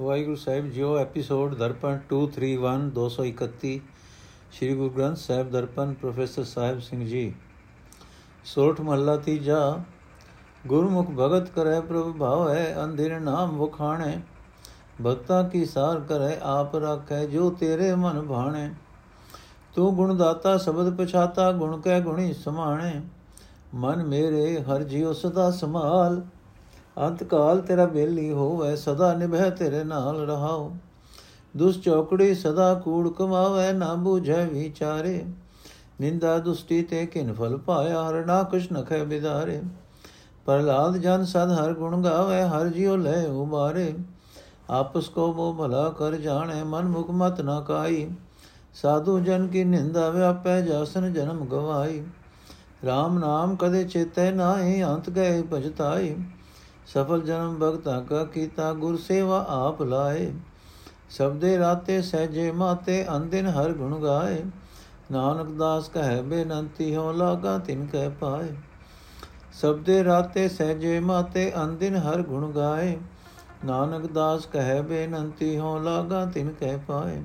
ਵਾਹਿਗੁਰੂ ਸਾਹਿਬ ਜੀਓ, episode Darpan 231 231 Sri Guru Granth Sahib Darpan, professor Sahib Singh ji. ਸੋਠ ਮਹੱਲਾ ਤੀਜਾ, ਗੁਰਮੁਖ ਭਗਤ ਕਰੈ ਪ੍ਰਭ ਭਾਵ ਹੈ ਅੰਧਿਰ ਨਾਮ ਵਖਾਣੇ, ਭਗਤਾ ਕੀ ਸਾਰ ਕਰੈ, ਆਪ ਰੱਖੈ ਜੋ ਤੇਰੇ ਮਨ ਭਾਣੇ। ਤੂੰ ਗੁਣ ਦਾਤਾ, ਸ਼ਬਦ ਪਛਾਤਾ, ਗੁਣ ਕੈ ਗੁਣੀ ਸਮਾਣੇ। ਮਨ ਮੇਰੇ, ਹਰ ਜਿਉ ਸਦਾ ਸਮਾਲ ਅੰਤ ਕਾਲ ਤੇਰਾ ਬੇਲੀ ਹੋਵੇ, ਸਦਾ ਨਿਭੈ ਤੇਰੇ ਨਾਲ ਰਹਾਉ ਦੁਸ ਚੌਕੜੀ ਸਦਾ ਕੂੜ ਕਮਾਵੇ, ਨਾ ਬੂਝੈ ਵਿਚਾਰੇ। ਨਿੰਦਾ ਦੁਸਤੀ ਤੇ ਕਿਨ ਫਲ ਪਾਇਆ, ਹਰ ਨਾ ਕੁਛ ਨਖੈ ਬਿਦਾਰੇ। ਪ੍ਰਲਾਦ ਜਨ ਸਦ ਹਰ ਗੁਣ ਗਾਵੇ, ਹਰ ਜਿਉ ਲੈ ਉਬਾਰੇ। ਆਪਸ ਕੋ ਮੋ ਭਲਾ ਕਰ ਜਾਣੇ, ਮਨ ਮੁਖ ਮਤ ਨਾ ਕਾਈ। ਸਾਧੂ ਜਨ ਕੀ ਨਿੰਦਾ ਵਿਆਪੈ, ਜਾਸਨ ਜਨਮ ਗਵਾਈ। RAM ਨਾਮ ਕਦੇ ਚੇਤੈ ਨਾਹੀ, ਅੰਤ ਗਏ ਭਜਤਾਈ। ਸਫਲ ਜਨਮ ਭਗਤਾ ਕਾ ਕੀਤਾ ਗੁਰ ਸੇਵਾ ਆਪ ਲਾਏ। ਸਬਦੇ ਰਾਤੇ ਸਹਜੇ ਮਾਤੇ ਅੰਦਿਨ ਹਰ ਗੁਣ ਗਾਏ। ਨਾਨਕ ਦਾਸ ਕਹੈ ਬੇਨੰਤੀ ਹੋ ਲਾਗਾ ਤਿਨ ਕਹਿ ਪਾਏ। ਸਬਦੇ ਰਾਤੇ ਸਹਜੇ ਮਾਤੇ ਅੰਦਿਨ ਹਰ ਗੁਣ ਗਾਏ। ਨਾਨਕ ਦਾਸ ਕਹੈ ਬੇਨੰਤੀ ਹੋ ਲਾਗਾ ਤਿਨ ਕਹਿ ਪਾਏ।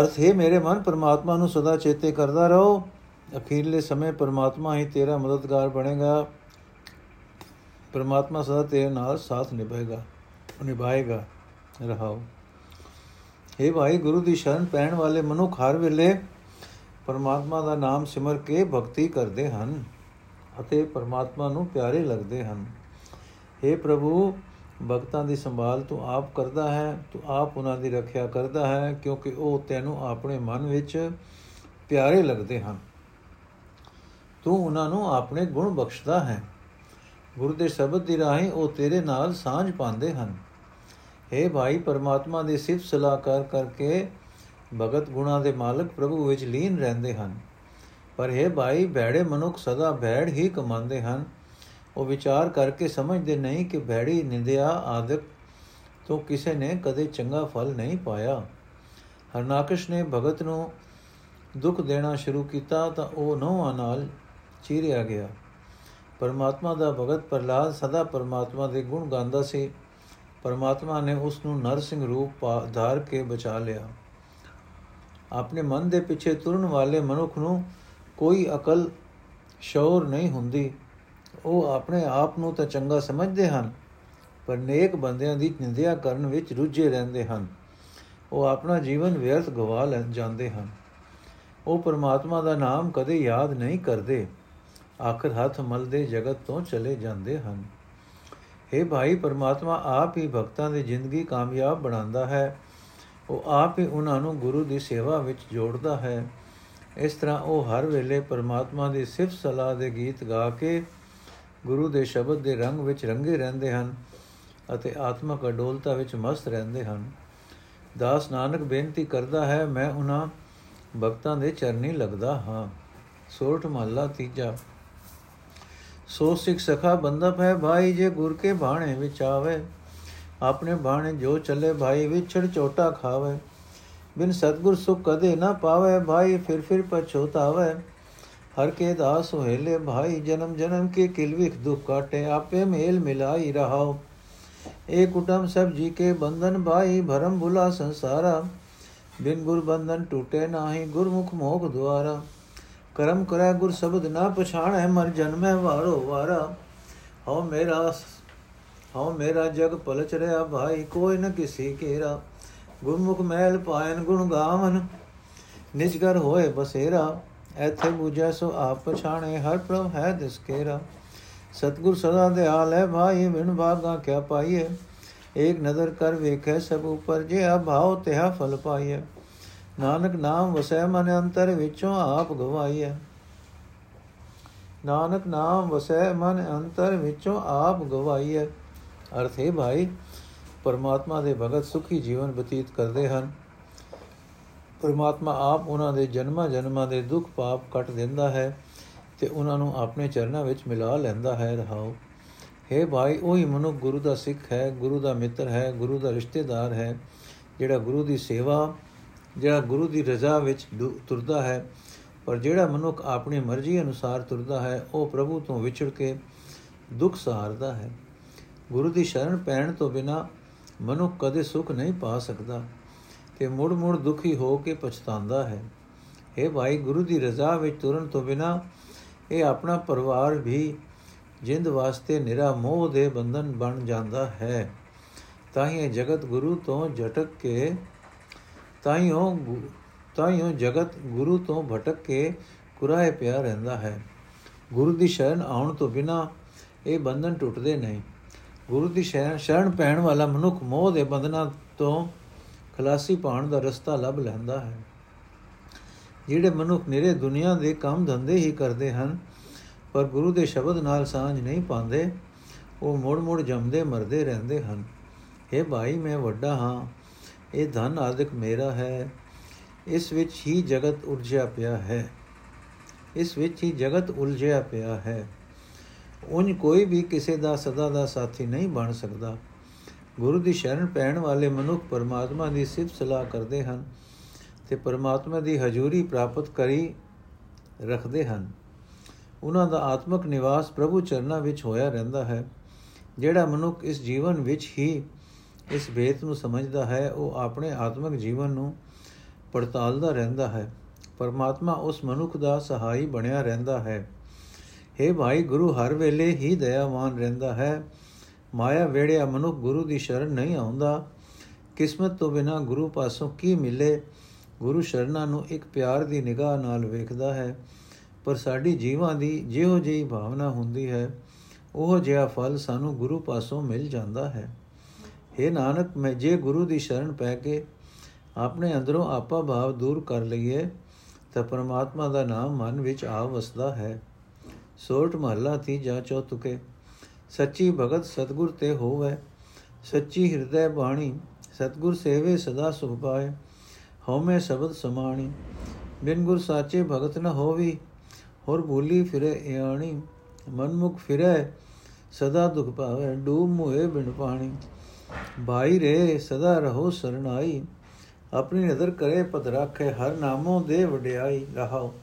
ਅਰਥ ਹੈ ਮੇਰੇ ਮਨ ਪਰਮਾਤਮਾ ਨੂੰ ਸਦਾ ਚੇਤੇ ਕਰਦਾ ਰਹੋ। ਅਖੀਰਲੇ ਸਮੇਂ ਪਰਮਾਤਮਾ ਹੀ ਤੇਰਾ ਮਦਦਗਾਰ ਬਣੇਗਾ। ਪਰਮਾਤਮਾ ਸਦਾ ਤੇਰੇ ਨਾਲ ਸਾਥ ਨਿਭਾਏਗਾ ਨਿਭਾਏਗਾ। ਰਹਾਓ। हे ਭਾਈ, ਗੁਰੂ ਦੀ ਸ਼ਰਨ ਪੈਣ ਵਾਲੇ ਮਨੁੱਖ ਹਰ ਵੇਲੇ ਪਰਮਾਤਮਾ ਦਾ ਨਾਮ ਸਿਮਰ ਕੇ ਭਗਤੀ ਕਰਦੇ ਹਨ ਅਤੇ ਪਰਮਾਤਮਾ ਨੂੰ ਪਿਆਰੇ ਲੱਗਦੇ ਹਨ। हे ਪ੍ਰਭੂ, ਭਗਤਾਂ ਦੀ ਸੰਭਾਲ ਤੂੰ ਆਪ ਕਰਦਾ ਹੈ, ਤੂੰ ਆਪ ਉਹਨਾਂ ਦੀ ਰੱਖਿਆ ਕਰਦਾ ਹੈ, ਕਿਉਂਕਿ ਉਹ ਤੈਨੂੰ ਆਪਣੇ ਮਨ ਵਿੱਚ ਪਿਆਰੇ ਲੱਗਦੇ ਹਨ। ਤੂੰ ਉਹਨਾਂ ਨੂੰ ਆਪਣੇ ਗੁਣ ਬਖਸ਼ਦਾ ਹੈ। ਗੁਰੂ ਦੇ ਸ਼ਬਦ ਦੀ ਰਾਹੀਂ ਉਹ ਤੇਰੇ ਨਾਲ ਸਾਂਝ ਪਾਉਂਦੇ ਹਨ। हे ਭਾਈ, ਪਰਮਾਤਮਾ ਦੀ ਸਿਫਤ ਸਲਾਹ ਕਰ ਕਰਕੇ ਭਗਤ ਗੁਣਾ ਦੇ ਮਾਲਕ ਪ੍ਰਭੂ ਵਿੱਚ ਲੀਨ ਰਹਿੰਦੇ ਹਨ। ਪਰ हे ਭਾਈ, ਭੈੜੇ ਮਨੁੱਖ ਸਦਾ ਭੈੜ ਹੀ ਕਮਾਉਂਦੇ ਹਨ। ਉਹ ਵਿਚਾਰ ਕਰਕੇ ਸਮਝਦੇ ਨਹੀਂ ਕਿ ਭੈੜੀ ਨਿੰਦਿਆ ਆਦਿਕ ਤੋਂ ਕਿਸੇ ਨੇ ਕਦੇ ਚੰਗਾ ਫਲ ਨਹੀਂ ਪਾਇਆ। ਹਰਨਾਕਸ਼ ਨੇ ਭਗਤ ਨੂੰ ਦੁੱਖ ਦੇਣਾ ਸ਼ੁਰੂ ਕੀਤਾ ਤਾਂ ਉਹ ਨੋਹਾਂ ਨਾਲ ਚੀਰਿਆ ਗਿਆ। ਪਰਮਾਤਮਾ ਦਾ ਭਗਤ ਪ੍ਰਲਾਦ ਸਦਾ ਪਰਮਾਤਮਾ ਦੇ ਗੁਣ ਗਾਉਂਦਾ ਸੀ। ਪਰਮਾਤਮਾ ਨੇ ਉਸ ਨੂੰ ਨਰਸਿੰਘ ਰੂਪ ਧਾਰ ਕੇ ਬਚਾ ਲਿਆ। ਆਪਣੇ ਮਨ ਦੇ ਪਿੱਛੇ ਤੁਰਨ ਵਾਲੇ ਮਨੁੱਖ ਨੂੰ ਕੋਈ ਅਕਲ, ਸ਼ੌਰ ਨਹੀਂ ਹੁੰਦੀ। ਉਹ ਆਪਣੇ ਆਪ ਨੂੰ ਤਾਂ ਚੰਗਾ ਸਮਝਦੇ ਹਨ, ਪਰ ਨੇਕ ਬੰਦਿਆਂ ਦੀ ਨਿੰਦਿਆ ਕਰਨ ਵਿੱਚ ਰੁੱਝੇ ਰਹਿੰਦੇ ਹਨ। ਉਹ ਆਪਣਾ ਜੀਵਨ ਵਿਅਰਥ ਗਵਾ ਲੈ, ਜਾਂਦੇ ਹਨ। ਉਹ ਪਰਮਾਤਮਾ ਦਾ ਨਾਮ ਕਦੇ ਯਾਦ ਨਹੀਂ ਕਰਦੇ। ਆਖਰ ਹੱਥ ਮਲਦੇ ਜਗਤ ਤੋਂ ਚਲੇ ਜਾਂਦੇ ਹਨ। हे ਭਾਈ, ਪਰਮਾਤਮਾ ਆਪ ਹੀ ਭਗਤਾਂ ਦੀ ਜ਼ਿੰਦਗੀ ਕਾਮਯਾਬ ਬਣਾਉਂਦਾ ਹੈ। ਉਹ ਆਪ ਹੀ ਉਹਨਾਂ ਨੂੰ ਗੁਰੂ ਦੀ ਸੇਵਾ ਵਿੱਚ ਜੋੜਦਾ ਹੈ। ਇਸ ਤਰ੍ਹਾਂ ਉਹ ਹਰ ਵੇਲੇ ਪਰਮਾਤਮਾ ਦੀ ਸਿਫਤ ਸਲਾਹ ਦੇ ਗੀਤ ਗਾ ਕੇ ਗੁਰੂ ਦੇ ਸ਼ਬਦ ਦੇ ਰੰਗ ਵਿੱਚ ਰੰਗੇ ਰਹਿੰਦੇ ਹਨ ਅਤੇ ਆਤਮਕ ਅਡੋਲਤਾ ਵਿੱਚ ਮਸਤ ਰਹਿੰਦੇ ਹਨ। ਦਾਸ ਨਾਨਕ ਬੇਨਤੀ ਕਰਦਾ ਹੈ, ਮੈਂ ਉਹਨਾਂ ਭਗਤਾਂ ਦੇ ਚਰਨੀ ਲੱਗਦਾ ਹਾਂ। ਸੋਰਠ ਮਹੱਲਾ ਤੀਜਾ। ਸੋ ਸਿੱਖ ਸਖਾ ਬੰਦਪ ਹੈ ਭਾਈ ਜੇ ਗੁਰ ਕੇ ਬਾਣੇ ਵਿੱਚ ਆਵੇ ਆਪਣੇ ਬਾਣੇ ਜੋ ਚੱਲੇ ਭਾਈ ਵਿਛੜ ਚੋਟਾ ਖਾਵੇ ਬਿਨ ਸਤਗੁਰ ਸੁਖ ਕਦੇ ਨਾ ਪਾਵੇ ਭਾਈ ਫਿਰ ਫਿਰ ਪਛੋਤਾਵੇ ਹਰ ਕੇ ਦਾਸ ਹੋੇਲੇ ਭਾਈ ਜਨਮ ਜਨਮ ਕੇ ਕਿਲਵਿਖ ਦੁਖ ਕਾਟੇ ਆਪੇ ਮੇਲ ਮਿਲਾਈ ਰਹਾਓ ਏ ਕੁਟਮ ਸਭ ਜੀ ਕੇ ਬੰਧਨ ਭਾਈ ਭਰਮ ਭੁਲਾ ਸੰਸਾਰਾ ਬਿਨ ਗੁਰ ਬੰਧਨ ਟੂਟੇ ਨਾਹੀ ਗੁਰਮੁਖ ਮੋਖ ਦੁਆਰਾ ਕਰਮ ਕਰੈ ਗੁਰ ਸ਼ਬਦ ਨਾ ਪਛਾਣੈ, ਮਰ ਜਨਮੈ ਵਾਰੋ ਵਾਰਾ। ਹਉ ਮੇਰਾ ਹਉ ਮੇਰਾ ਜਗ ਪਲਚ ਰਿਆ, ਭਾਈ ਕੋਈ ਨ ਕਿਸੀ ਕੇਰਾ। ਗੁਰਮੁਖ ਮਹਿਲ ਪਾਇਨ ਗੁਣ ਗਾਵਨ, ਨਿਜ ਘਰ ਹੋਏ ਬਸੇਰਾ। ਐਥੇ ਬੂਝੈ ਸੋ ਆਪ ਪਛਾਣੇ, ਹਰ ਪ੍ਰਭ ਹੈ ਦਿਸ ਕੇਰਾ। ਸਤਗੁਰ ਸਦਾ ਦਿਆਲ ਹੈ ਭਾਈ ਬਿਨ ਬਾਗਾ ਕਿਆ ਪਾਈਏ ਏਕ ਨਜ਼ਰ ਕਰ ਵੇਖੈ ਸਭ ਉਪਰ ਜੇ ਅਭਾਉ ਤਿਹਾ ਫਲ ਪਾਈਏ ਨਾਨਕ ਨਾਮ ਵਸੈ ਮਨ ਅੰਤਰ ਵਿੱਚੋਂ ਆਪ ਗਵਾਈਐ। ਨਾਨਕ ਨਾਮ ਵਸੈ ਮਨ ਅੰਤਰ ਵਿੱਚੋਂ ਆਪ ਗਵਾਈਐ। ਅਰਥ ਹੈ ਭਾਈ, ਪਰਮਾਤਮਾ ਦੇ ਭਗਤ ਸੁਖੀ ਜੀਵਨ ਬਤੀਤ ਕਰਦੇ ਹਨ। ਪਰਮਾਤਮਾ ਆਪ ਉਹਨਾਂ ਦੇ ਜਨਮਾਂ ਜਨਮਾਂ ਦੇ ਦੁੱਖ ਪਾਪ ਕੱਟ ਦਿੰਦਾ ਹੈ ਤੇ ਉਹਨਾਂ ਨੂੰ ਆਪਣੇ ਚਰਨਾਂ ਵਿੱਚ ਮਿਲਾ ਲੈਂਦਾ ਹੈ ਰਹਾਓ। ਹੈ ਭਾਈ, ਉਹੀ ਮਨੁੱਖ ਗੁਰੂ ਦਾ ਸਿੱਖ ਹੈ, ਗੁਰੂ ਦਾ ਮਿੱਤਰ ਹੈ, ਗੁਰੂ ਦਾ ਰਿਸ਼ਤੇਦਾਰ ਹੈ, ਜਿਹੜਾ ਗੁਰੂ ਦੀ ਸੇਵਾ ਜਿਹੜਾ ਗੁਰੂ ਦੀ ਰਜ਼ਾ ਵਿੱਚ ਤੁਰਦਾ ਹੈ, ਪਰ ਜਿਹੜਾ ਮਨੁੱਖ ਆਪਣੀ ਮਰਜ਼ੀ ਅਨੁਸਾਰ ਤੁਰਦਾ ਹੈ, ਉਹ ਪ੍ਰਭੂ ਤੋਂ ਵਿਛੜ ਕੇ ਦੁੱਖ ਸਹਾਰਦਾ ਹੈ। ਗੁਰੂ ਦੀ ਸ਼ਰਨ ਪੈਣ ਤੋਂ ਬਿਨਾ ਮਨੁੱਖ ਕਦੇ ਸੁਖ ਨਹੀਂ ਪਾ ਸਕਦਾ ਤੇ ਮੁੜ ਮੁੜ ਦੁਖੀ ਹੋ ਕੇ ਪਛਤਾਉਂਦਾ ਹੈ। ਇਹ ਭਾਈ, ਗੁਰੂ ਦੀ ਰਜ਼ਾ ਵਿੱਚ ਤੁਰਨ ਤੋਂ ਬਿਨਾ ਇਹ ਆਪਣਾ ਪਰਿਵਾਰ ਵੀ ਜਿੰਦ ਵਾਸਤੇ ਨਿਰਾ ਮੋਹ ਦੇ ਬੰਧਨ ਬਣ ਜਾਂਦਾ ਹੈ। ਤਾਂ ਹੀ ਇਹ ਜਗਤ ਗੁਰੂ ਤੋਂ ਝਟਕ ਕੇ ਤਾਂ ਹੀ ਉਹ ਤਾਂ ਹੀ ਉਹ ਜਗਤ ਗੁਰੂ ਤੋਂ ਭਟਕ ਕੇ ਕੁਰਾਏ ਪਿਆ ਰਹਿੰਦਾ ਹੈ। ਗੁਰੂ ਦੀ ਸ਼ਰਨ ਆਉਣ ਤੋਂ ਬਿਨਾ ਇਹ ਬੰਧਨ ਟੁੱਟਦੇ ਨਹੀਂ। ਗੁਰੂ ਦੀ ਸ਼ਰਨ ਸ਼ਰਨ ਪੈਣ ਵਾਲਾ ਮਨੁੱਖ ਮੋਹ ਦੇ ਬੰਧਨਾਂ ਤੋਂ ਖਲਾਸੀ ਪਾਉਣ ਦਾ ਰਸਤਾ ਲੱਭ ਲੈਂਦਾ ਹੈ। ਜਿਹੜੇ ਮਨੁੱਖ ਨਿਰੇ ਦੁਨੀਆ ਦੇ ਕੰਮ ਧੰਦੇ ਹੀ ਕਰਦੇ ਹਨ, ਪਰ ਗੁਰੂ ਦੇ ਸ਼ਬਦ ਨਾਲ ਸਾਂਝ ਨਹੀਂ ਪਾਉਂਦੇ, ਉਹ ਮੋੜ-ਮੋੜ ਜੰਮਦੇ ਮਰਦੇ ਰਹਿੰਦੇ ਹਨ। ਇਹ ਭਾਈ, ਮੈਂ ਵੱਡਾ ਹਾਂ। ਇਹ ਧਨ ਆਦਿਕ ਮੇਰਾ ਹੈ, ਇਸ ਵਿੱਚ ਹੀ ਜਗਤ ਉਲਝਿਆ ਪਿਆ ਹੈ। ਇਸ ਵਿੱਚ ਹੀ ਜਗਤ ਉਲਝਿਆ ਪਿਆ ਹੈ। ਉਨ ਕੋਈ ਵੀ ਕਿਸੇ ਦਾ ਸਦਾ ਦਾ ਸਾਥੀ ਨਹੀਂ ਬਣ ਸਕਦਾ। ਗੁਰੂ ਦੀ ਸ਼ਰਨ ਪੈਣ ਵਾਲੇ ਮਨੁੱਖ ਪਰਮਾਤਮਾ ਦੀ ਸਿਫਤ ਸਲਾਹ ਕਰਦੇ ਹਨ ਤੇ ਪਰਮਾਤਮਾ ਦੀ ਹਜ਼ੂਰੀ ਪ੍ਰਾਪਤ ਕਰੀ ਰੱਖਦੇ ਹਨ। ਉਹਨਾਂ ਦਾ ਆਤਮਿਕ ਨਿਵਾਸ ਪ੍ਰਭੂ ਚਰਨਾਂ ਵਿੱਚ ਹੋਇਆ ਰਹਿੰਦਾ ਹੈ, ਜਿਹੜਾ ਮਨੁੱਖ ਇਸ ਜੀਵਨ ਵਿੱਚ ਹੀ ਇਸ ਭੇਤ ਨੂੰ ਸਮਝਦਾ ਹੈ, ਉਹ ਆਪਣੇ ਆਤਮਿਕ ਜੀਵਨ ਨੂੰ ਪੜਤਾਲਦਾ ਰਹਿੰਦਾ ਹੈ। ਪਰਮਾਤਮਾ ਉਸ ਮਨੁੱਖ ਦਾ ਸਹਾਈ ਬਣਿਆ ਰਹਿੰਦਾ ਹੈ। हे ਭਾਈ, ਗੁਰੂ ਹਰ ਵੇਲੇ ਹੀ ਦਇਆਵਾਨ ਰਹਿੰਦਾ ਹੈ। ਮਾਇਆ ਵੇੜਿਆ ਮਨੁੱਖ ਗੁਰੂ ਦੀ ਸ਼ਰਨ ਨਹੀਂ ਆਉਂਦਾ। ਕਿਸਮਤ ਤੋਂ ਬਿਨਾ ਗੁਰੂ ਪਾਸੋਂ ਕੀ ਮਿਲੇ? ਗੁਰੂ ਸ਼ਰਨਾਂ ਨੂੰ ਇੱਕ ਪਿਆਰ ਦੀ ਨਿਗਾਹ ਨਾਲ ਵੇਖਦਾ ਹੈ। ਪਰ ਸਾਡੀ ਜੀਵਾਂ ਦੀ ਜਿਹੋ ਜਿਹੀ ਭਾਵਨਾ ਹੁੰਦੀ ਹੈ, ਉਹ ਜਿਹਾ ਫਲ ਸਾਨੂੰ ਗੁਰੂ ਪਾਸੋਂ ਮਿਲ ਜਾਂਦਾ ਹੈ। हे ਨਾਨਕ, ਮੈਂ ਜੇ ਗੁਰੂ ਦੀ ਸ਼ਰਨ ਪੈ ਕੇ ਆਪਣੇ ਅੰਦਰੋਂ ਆਪਾ ਭਾਵ ਦੂਰ ਕਰ ਲਈਏ, ਤਾਂ ਪਰਮਾਤਮਾ ਦਾ ਨਾਮ ਮਨ ਵਿੱਚ ਆ ਵਸਦਾ ਹੈ। ਸੋਟ ਮਹੱਲਾ ਤੀਜਾ ਚੌਥੁਕੇ, ਸੱਚੀ ਭਗਤ ਸਤਗੁਰ ਤੇ ਹੋਵੇ। ਸੱਚੀ ਹਿਰਦੈ ਬਾਣੀ, ਸਤਗੁਰ ਸੇਵੇ ਸਦਾ ਸੁਖ ਪਾਏ। ਹਉਮੈ ਸ਼ਬਦ ਸਮਾਣੀ, ਬਿਨ ਗੁਰ ਸਾਚੇ ਭਗਤ ਨ ਹੋਵੀ। ਹੋਰ ਭੂਲੀ ਫਿਰੇ ਇਆਣੀ, ਮਨਮੁਖ ਫਿਰੇ, ਸਦਾ ਦੁਖ ਪਾਵੇ ਡੂਬ ਮੋਏ ਬਿਨ ਪਾਣੀ। ਭਾਈ ਰੇ, ਸਦਾ ਰਹੋ ਸਰਣਾਈ। ਆਪਣੀ ਨਜ਼ਰ ਕਰੇ ਪਤ ਰੱਖੇ, ਹਰ ਨਾਮੋਂ ਦੇ ਵਡਿਆਈ ਰਹਾਓ।